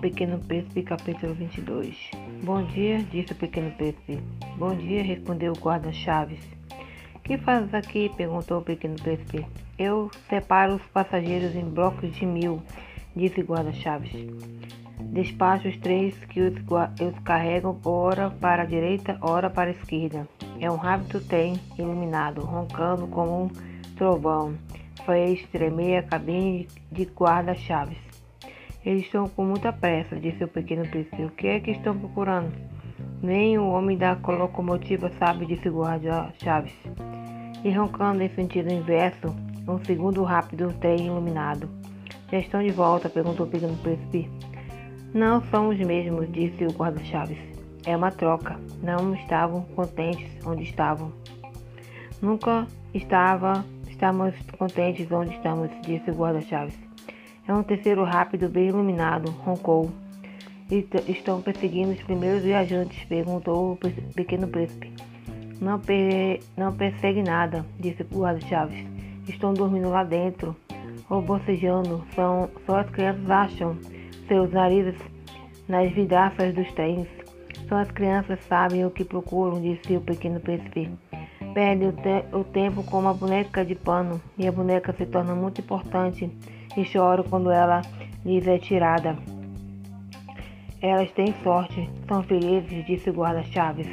Pequeno Príncipe, capítulo 22. Bom dia, disse o Pequeno Príncipe. Bom dia, respondeu o guarda-chaves. Que fazes aqui? perguntou o Pequeno Príncipe. Eu separo os passageiros em blocos de mil, disse o guarda-chaves. Despacho os três que os, os carregam ora para a direita, ora para a esquerda. É um rápido trem iluminado, roncando como um trovão. Fez tremer a cabine de guarda-chaves. Eles estão com muita pressa, disse o pequeno príncipe. O que é que estão procurando? Nem o homem da locomotiva sabe, disse o guarda-chaves. E roncando em sentido inverso, um segundo rápido trem iluminado. Já estão de volta? perguntou o pequeno príncipe. Não são os mesmos, disse o guarda-chaves. É uma troca. Não estavam contentes onde estavam. Nunca estava, estamos contentes onde estamos, disse o guarda-chaves. É um terceiro rápido bem iluminado, roncou. Estão perseguindo os primeiros viajantes? perguntou o pequeno príncipe. Não, per não persegue nada, disse o guarda-chaves. Estão dormindo lá dentro, ou bocejando. São, só as crianças acham seus narizes nas vidraças dos trens. Só as crianças sabem o que procuram, disse o pequeno príncipe. Perde o, te o tempo com uma boneca de pano, e a boneca se torna muito importante e choro quando ela lhes é tirada. Elas têm sorte, são felizes, disse o guarda-chaves.